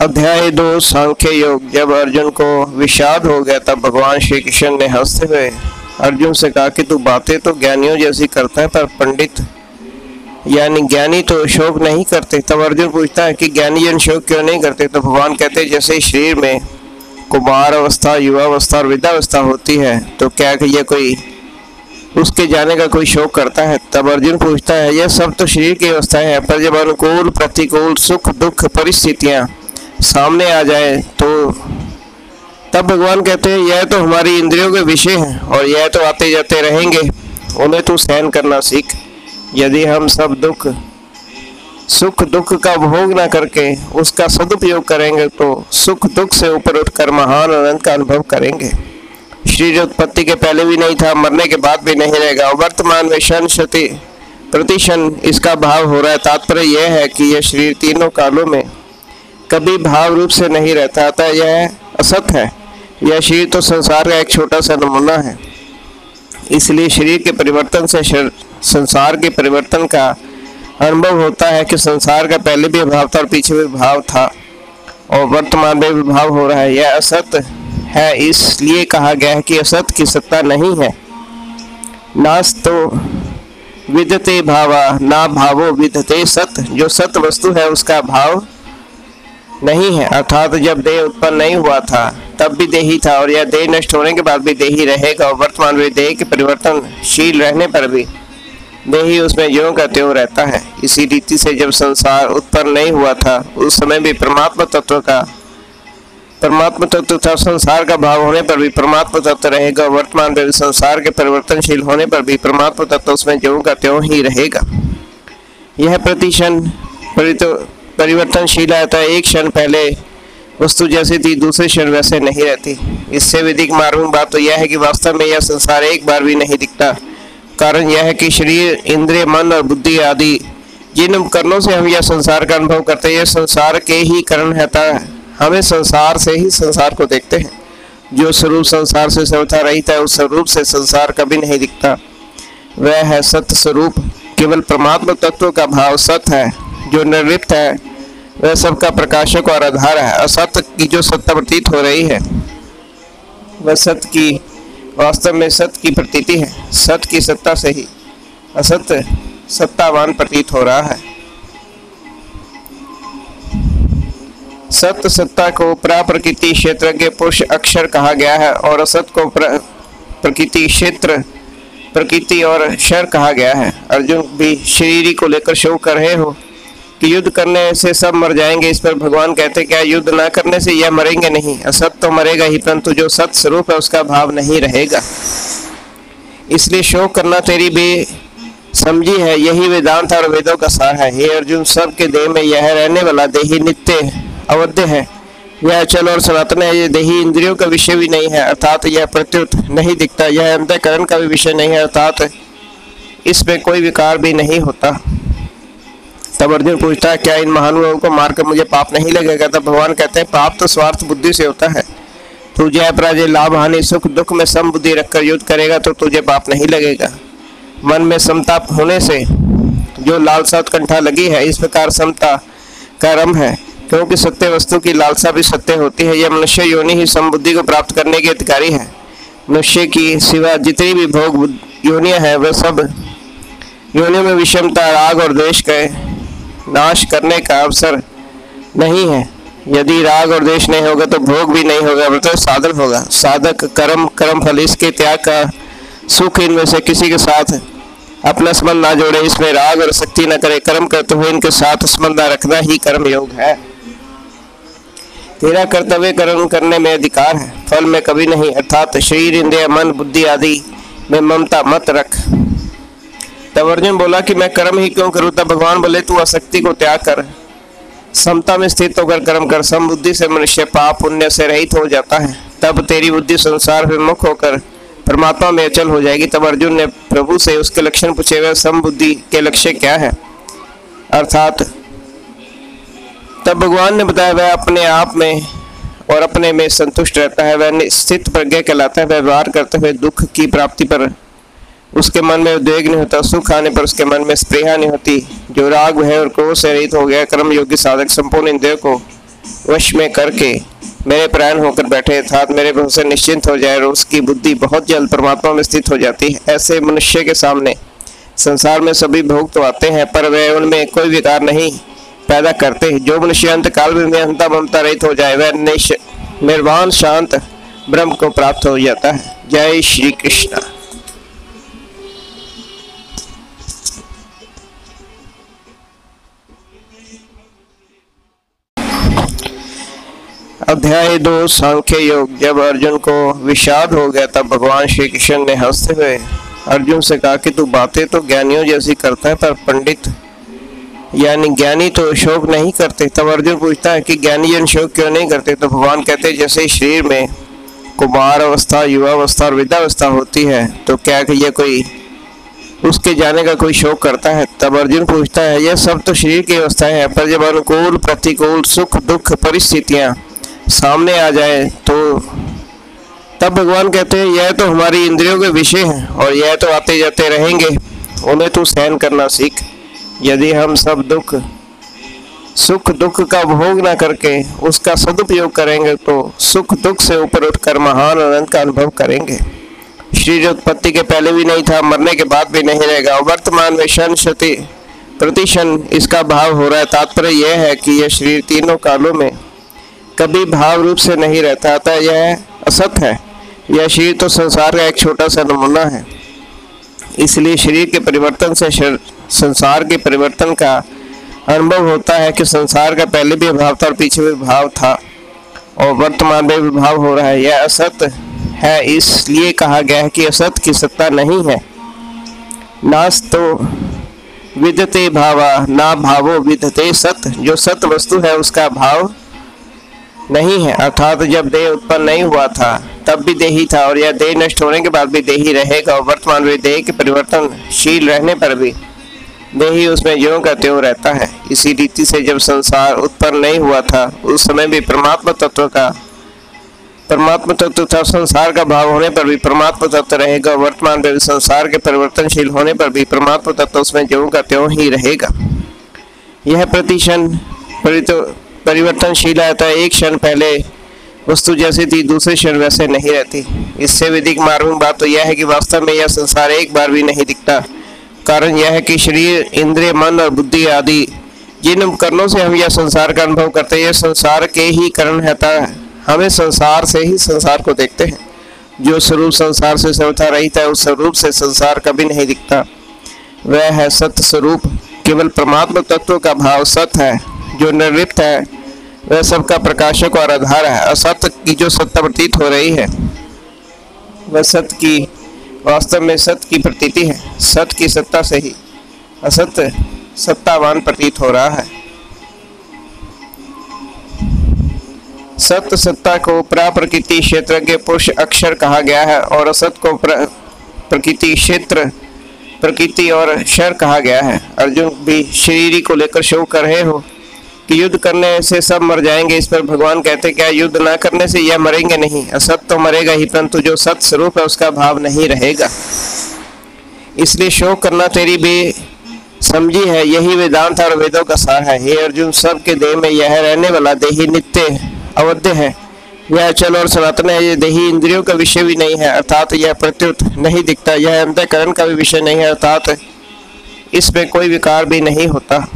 अध्याय दो, सांख्य योग। जब अर्जुन को विषाद हो गया, तब भगवान श्री कृष्ण ने हँसते हुए अर्जुन से कहा कि तू बातें तो ज्ञानियों जैसी करता है, पर पंडित यानी ज्ञानी तो शोक नहीं करते। तब अर्जुन पूछता है कि ज्ञानी जन शोक क्यों नहीं करते? तो भगवान कहते हैं, जैसे शरीर में कुमार अवस्था युवा अवस्था और वृद्धावस्था होती है तो क्या कि ये कोई उसके जाने का कोई शोक करता है? तब अर्जुन पूछता है, यह सब तो शरीर की अवस्थाएँ हैं, पर जब अनुकूल, प्रतिकूल, सुख, दुख, परिस्थितियाँ सामने आ जाए तो तब भगवान कहते हैं, यह तो हमारी इंद्रियों के विषय हैं और यह तो आते जाते रहेंगे। उन्हें तू सहन करना सीख। यदि हम सब दुख, सुख दुख का भोग न करके उसका सदुपयोग करेंगे तो सुख दुख से ऊपर उठकर महान आनंद का अनुभव करेंगे। शरीर उत्पत्ति के पहले भी नहीं था, मरने के बाद भी नहीं रहेगा। वर्तमान में क्षण क्षति प्रतिशन इसका भाव हो रहा है। तात्पर्य यह है कि यह शरीर तीनों कालों में कभी भाव रूप से नहीं रहता अतः यह असत है। यह शरीर तो संसार का एक छोटा सा नमूना है। इसलिए शरीर के परिवर्तन से संसार के परिवर्तन का अनुभव होता है कि संसार का पहले भी अभाव था और पीछे भी भाव था और वर्तमान में भी भाव हो रहा है। यह असत है, इसलिए कहा गया है कि असत की सत्ता नहीं है। नास तो विदते भावा, ना भावो विदते सत। जो सत वस्तु है, उसका भाव नहीं है। अर्थात जब देह उत्पन्न नहीं हुआ था, तब भी देही था और यह देह नष्ट होने के बाद भी देही रहेगा और वर्तमान में देह के परिवर्तनशील रहने पर भी देही उसमें ज्यों का त्यों रहता है। इसी रीति से जब संसार उत्पन्न नहीं हुआ था, उस समय भी परमात्मा तत्व का परमात्मा तत्व था संसार का भाव होने पर भी परमात्मा तत्व रहेगा वर्तमान में संसार के परिवर्तनशील होने पर भी परमात्मा तत्व उसमें ज्यों का त्यों ही रहेगा। यह प्रतिशन परिवर्तनशील आता है एक क्षण पहले वस्तु जैसी थी, दूसरे क्षण वैसे नहीं रहती। इससे विधिक मालूम बात तो यह है कि वास्तव में यह संसार एक बार भी नहीं दिखता। कारण यह है कि शरीर, इंद्रिय, मन और बुद्धि आदि, जिन उपकरणों से हम यह संसार का अनुभव करते हैं, यह संसार के ही करण रहता है। हमें संसार से ही संसार को देखते हैं। जो स्वरूप संसार से सर्वथा रहता है, उस स्वरूप से संसार कभी नहीं दिखता। वह है सत्य स्वरूप। केवल परमात्मा तत्व का भाव सत्य है। जो निर्लिप्त है, वह सबका प्रकाशक और आधार है असत्य की जो सत्ता प्रतीत हो रही है, वह सत्य की वास्तव में सत्य की प्रतीति है। सत्य की सत्ता से ही असत्य सत्तावान प्रतीत हो रहा है। सत्य सत्ता को प्रकृति क्षेत्र के पुरुष अक्षर कहा गया है और असत को प्रकृति क्षेत्र, प्रकृति और शर कहा गया है। अर्जुन भी शरीर को लेकर शोक कर रहे हो। कि युद्ध करने से सब मर जाएँगे, इस पर भगवान कहते क्या युद्ध ना करने से यह मरेंगे नहीं? असत तो मरेगा ही, परंतु जो सत स्वरूप है, उसका भाव नहीं रहेगा। इसलिए शोक करना तेरी भी समझी है, यही वेदांत और वेदों का सार है। हे अर्जुन सब के देह में यह रहने वाला देही नित्य अवध्य है। यह अचल और सनातन है यह देही इंद्रियों का विषय भी नहीं है, अर्थात यह प्रत्युत नहीं दिखता, यह अंतकरण का भी विषय नहीं है, अर्थात इसमें कोई विकार भी नहीं होता। तब अर्जुन पूछता है, क्या इन महानुभावों को मारकर मुझे पाप नहीं लगेगा? तब भगवान कहते हैं, पाप तो स्वार्थ बुद्धि से होता है। तू जय पराजय लाभ, हानि, सुख, दुख में सम बुद्धि रखकर युद्ध करेगा तो तुझे पाप नहीं लगेगा। मन में समता होने से जो लालसा उत्कंठा लगी है, इस प्रकार समता का रम है, क्योंकि सत्य वस्तु की लालसा भी सत्य होती है। यह मनुष्य योनि ही समबुद्धि को प्राप्त करने के अधिकारी है। मनुष्य की सिवा जितनी भी भोग योनिया हैं, वह सब योनियों में विषमता, राग और द्वेष के नाश करने का अवसर नहीं है। यदि राग और देश नहीं होगा तो भोग भी नहीं होगा मतलब साधन होगा। साधक, कर्म कर्म फल, इसके त्याग का सुख इनमें से किसी के साथ अपना संबंध ना जोड़े। इसमें राग और शक्ति न करे। कर्म करते हुए इनके साथ संबंध रखना ही कर्म योग है। तेरा कर्तव्य कर्म करने में अधिकार है। फल में कभी नहीं। अर्थात शरीर, इंद्रिय, मन, बुद्धि आदि में ममता मत रख। तब अर्जुन बोला कि मैं कर्म ही क्यों करूँ? तब भगवान बोले, तू आसक्ति को त्याग कर। समता में स्थित होकर कर्म कर। सम बुद्धि से मनुष्य पाप, पुण्य से रहित हो जाता है। तब तेरी बुद्धि संसार में मुख होकर परमात्मा में अचल हो जाएगी। तब अर्जुन ने प्रभु से उसके लक्षण पूछे हुए सम बुद्धि के लक्ष्य क्या है? अर्थात, तब भगवान ने बताया, वह अपने आप में और अपने में संतुष्ट रहता है। वह स्थित प्रज्ञा कहलाता है। व्यवहार करते हुए दुख की प्राप्ति पर उसके मन में उद्वेग नहीं होता, सुख आने पर उसके मन में स्प्रेहा नहीं होती, जो राग भय और क्रोध से रहित हो गया, कर्म योग्य साधक संपूर्ण इंद्रियों को वश में करके मेरे प्राण होकर बैठे, अर्थात मेरे भरोसे निश्चिंत हो जाए और उसकी बुद्धि बहुत जल्द परमात्मा में स्थित हो जाती है। ऐसे मनुष्य के सामने संसार में सभी भोग तो आते हैं, पर वे उनमें कोई विकार नहीं पैदा करते। जो मनुष्य अंत काल में अंता ममता रहित हो जाए, वह निर्वाण, शांत ब्रह्म को प्राप्त हो जाता है। जय श्री कृष्ण। अध्याय दो, सांख्य योग। जब अर्जुन को विषाद हो गया, तब भगवान श्री कृष्ण ने हँसते हुए, अर्जुन से कहा कि तू बातें तो ज्ञानियों जैसी करता है, पर पंडित यानी ज्ञानी तो शोक नहीं करते। तब अर्जुन पूछता है कि ज्ञानी जन शोक क्यों नहीं करते? तो भगवान कहते जैसे शरीर में कुमार अवस्था, युवा अवस्था और वृद्धावस्था होती है तो क्या कि ये कोई, उसके जाने का कोई शोक करता है? तब अर्जुन पूछता है, यह सब तो शरीर की अवस्थाएँ हैं, पर जब अनुकूल, प्रतिकूल, सुख, दुख, परिस्थितियाँ सामने आ जाए तो तब भगवान कहते हैं, यह तो हमारी इंद्रियों के विषय हैं और यह तो आते जाते रहेंगे। उन्हें तू सहन करना सीख। यदि हम सब दुख, सुख दुख का भोग ना करके उसका सदुपयोग करेंगे तो सुख दुख से ऊपर उठकर महान आनंद का अनुभव करेंगे। शरीर उत्पत्ति के पहले भी नहीं था, मरने के बाद भी नहीं रहेगा। वर्तमान में क्षण क्षति प्रतिशन इसका भाव हो रहा है। तात्पर्य यह है कि यह शरीर तीनों कालों में कभी भाव रूप से नहीं रहता अतः यह असत है। यह शरीर तो संसार का एक छोटा सा नमूना है। इसलिए शरीर के परिवर्तन से संसार के परिवर्तन का अनुभव होता है कि संसार का पहले भी भाव था और पीछे भी भाव था, और वर्तमान में भी भाव हो रहा है। यह असत है, इसलिए कहा गया है कि असत की सत्ता नहीं है। नास तो विदते भावा, ना भावो विदते सत। जो सत वस्तु है, उसका भाव नहीं है। अर्थात जब देह उत्पन्न नहीं हुआ था, तब भी देही था और यह देह नष्ट होने के बाद भी देही रहेगा और वर्तमान में देह के परिवर्तनशील रहने पर भी देही उसमें ज्यों का त्यों रहता है। इसी रीति से जब संसार उत्पन्न नहीं हुआ था, उस समय भी परमात्मा तत्व का, परमात्मा तत्व था, संसार का भाव होने पर भी परमात्मा तत्व रहेगा वर्तमान में संसार के परिवर्तनशील होने पर भी परमात्मा तत्व उसमें ज्यों का त्यों ही रहेगा। यह प्रतिशन परिवर्तनशील आता है एक क्षण पहले वस्तु जैसी थी, दूसरे क्षण वैसे नहीं रहती। इससे विधिक मालूम बात तो यह है कि वास्तव में यह संसार एक बार भी नहीं दिखता। कारण यह है कि शरीर, इंद्रिय, मन और बुद्धि आदि, जिन उपकरणों से हम यह संसार का अनुभव करते हैं संसार के ही करण रहता है। हमें संसार से ही संसार को देखते हैं। जो स्वरूप संसार से सर्वथा रहित है, उस स्वरूप से संसार कभी नहीं दिखता। वह है सत्य स्वरूप। केवल परमात्मा तत्व का भाव सत्य है, जो निर्लिप्त है। वह सबका प्रकाशक और आधार है। असत्य की जो सत्ता प्रतीत हो रही है, वह सत्य की, वास्तव में सत्य की प्रतीति है। सत्य की सत्ता से ही असत्य सत्तावान प्रतीत हो रहा है। सत्य सत्ता को प्रकृति क्षेत्र के पुरुष अक्षर कहा गया है और असत को प्रकृति क्षेत्र, प्रकृति और शर कहा गया है। अर्जुन भी शरीर को लेकर शोक कर रहे हो। कि युद्ध करने से सब मर जाएँगे, इस पर भगवान कहते क्या युद्ध ना करने से यह मरेंगे नहीं? असत तो मरेगा ही, परंतु जो सत स्वरूप है, उसका भाव नहीं रहेगा। इसलिए शोक करना तेरी भी समझी है, यही वेदांत और वेदों का सार है। हे अर्जुन सब के देह में यह रहने वाला देही नित्य अवध्य है। यह अचल और सनातन है, ये देही इंद्रियों का विषय भी नहीं है, अर्थात यह प्रत्युत नहीं दिखता, यह अंतकरण का भी विषय नहीं है, अर्थात इसमें कोई विकार भी नहीं होता।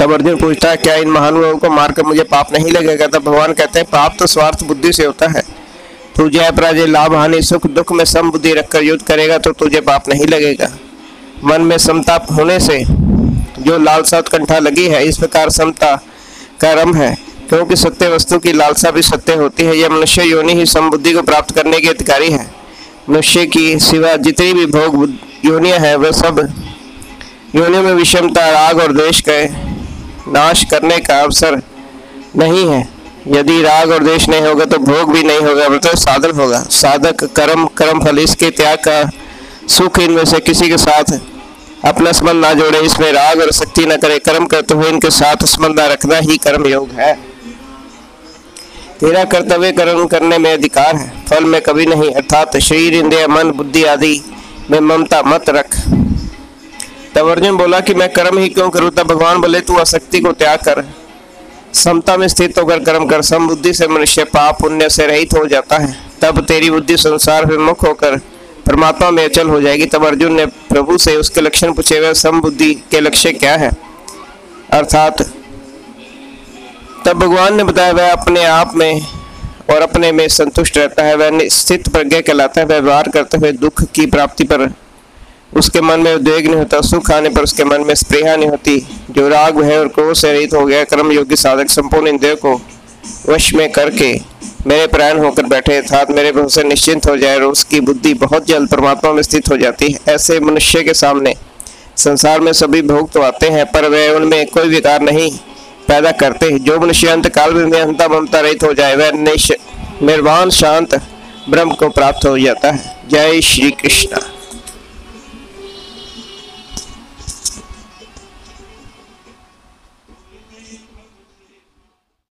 तब अर्जुन पूछता है, क्या इन महानुभावों को मारकर मुझे पाप नहीं लगेगा? तब भगवान कहते हैं, पाप तो स्वार्थ बुद्धि से होता है। तू जय पराजय लाभ, हानि, सुख, दुख में सम बुद्धि रखकर युद्ध करेगा तो तुझे पाप नहीं लगेगा। मन में समता होने से जो लालसा उत्कंठा लगी है, इस प्रकार समता का रम है, क्योंकि सत्य वस्तु की लालसा भी सत्य होती है। यह मनुष्य योनि ही समबुद्धि को प्राप्त करने के अधिकारी है। मनुष्य की सिवा जितनी भी भोग योनियाँ हैं, वह सब योनियों में विषमता, राग और द्वेष के नाश करने का अवसर नहीं है। यदि राग और देश नहीं होगा तो भोग भी नहीं होगा मतलब साधन होगा। साधक कर्म कर्म फल इसके त्याग का सुख इनमें से किसी के साथ अपना संबंध ना जोड़े। इसमें राग और शक्ति न करे। कर्म करते हुए इनके साथ संबंध रखना ही कर्म योग है। तेरा कर्तव्य कर्म करने में अधिकार है, फल में कभी नहीं। अर्थात शरीर, इंद्रिय, मन, बुद्धि आदि में ममता मत रख। तब अर्जुन बोला कि मैं कर्म ही क्यों करूँ? तब भगवान बोले, तू आसक्ति को त्याग कर। समता में स्थित होकर कर्म कर। समबुद्धि से मनुष्य पाप, पुण्य से रहित हो जाता है। तब तेरी बुद्धि संसार में मुख होकर परमात्मा में अचल हो जाएगी। तब अर्जुन ने प्रभु से उसके लक्षण पूछे हुए समबुद्धि के लक्ष्य क्या है? अर्थात, तब भगवान ने बताया, वह अपने आप में और अपने में संतुष्ट रहता है। वह स्थित प्रज्ञा कहलाता है। व्यवहार करते हुए दुख की प्राप्ति पर उसके मन में उद्वेग नहीं होता, सुख आने पर उसके मन में स्प्रेहा नहीं होती। जो राग है और क्रोध से रहित हो गया, कर्म योग्य साधक संपूर्ण इंद्रियों को वश में करके मेरे प्राण होकर बैठे, अर्थात मेरे भरोसे निश्चिंत हो जाए और उसकी बुद्धि बहुत जल्द परमात्मा में स्थित हो जाती है। ऐसे मनुष्य के सामने संसार में सभी भोग तो आते हैं, पर वे उनमें कोई विकार नहीं पैदा करते। जो मनुष्य अंत काल में अंता ममता रहित हो जाए, वह निर्वाण, शांत ब्रह्म को प्राप्त हो जाता है। जय श्री कृष्ण।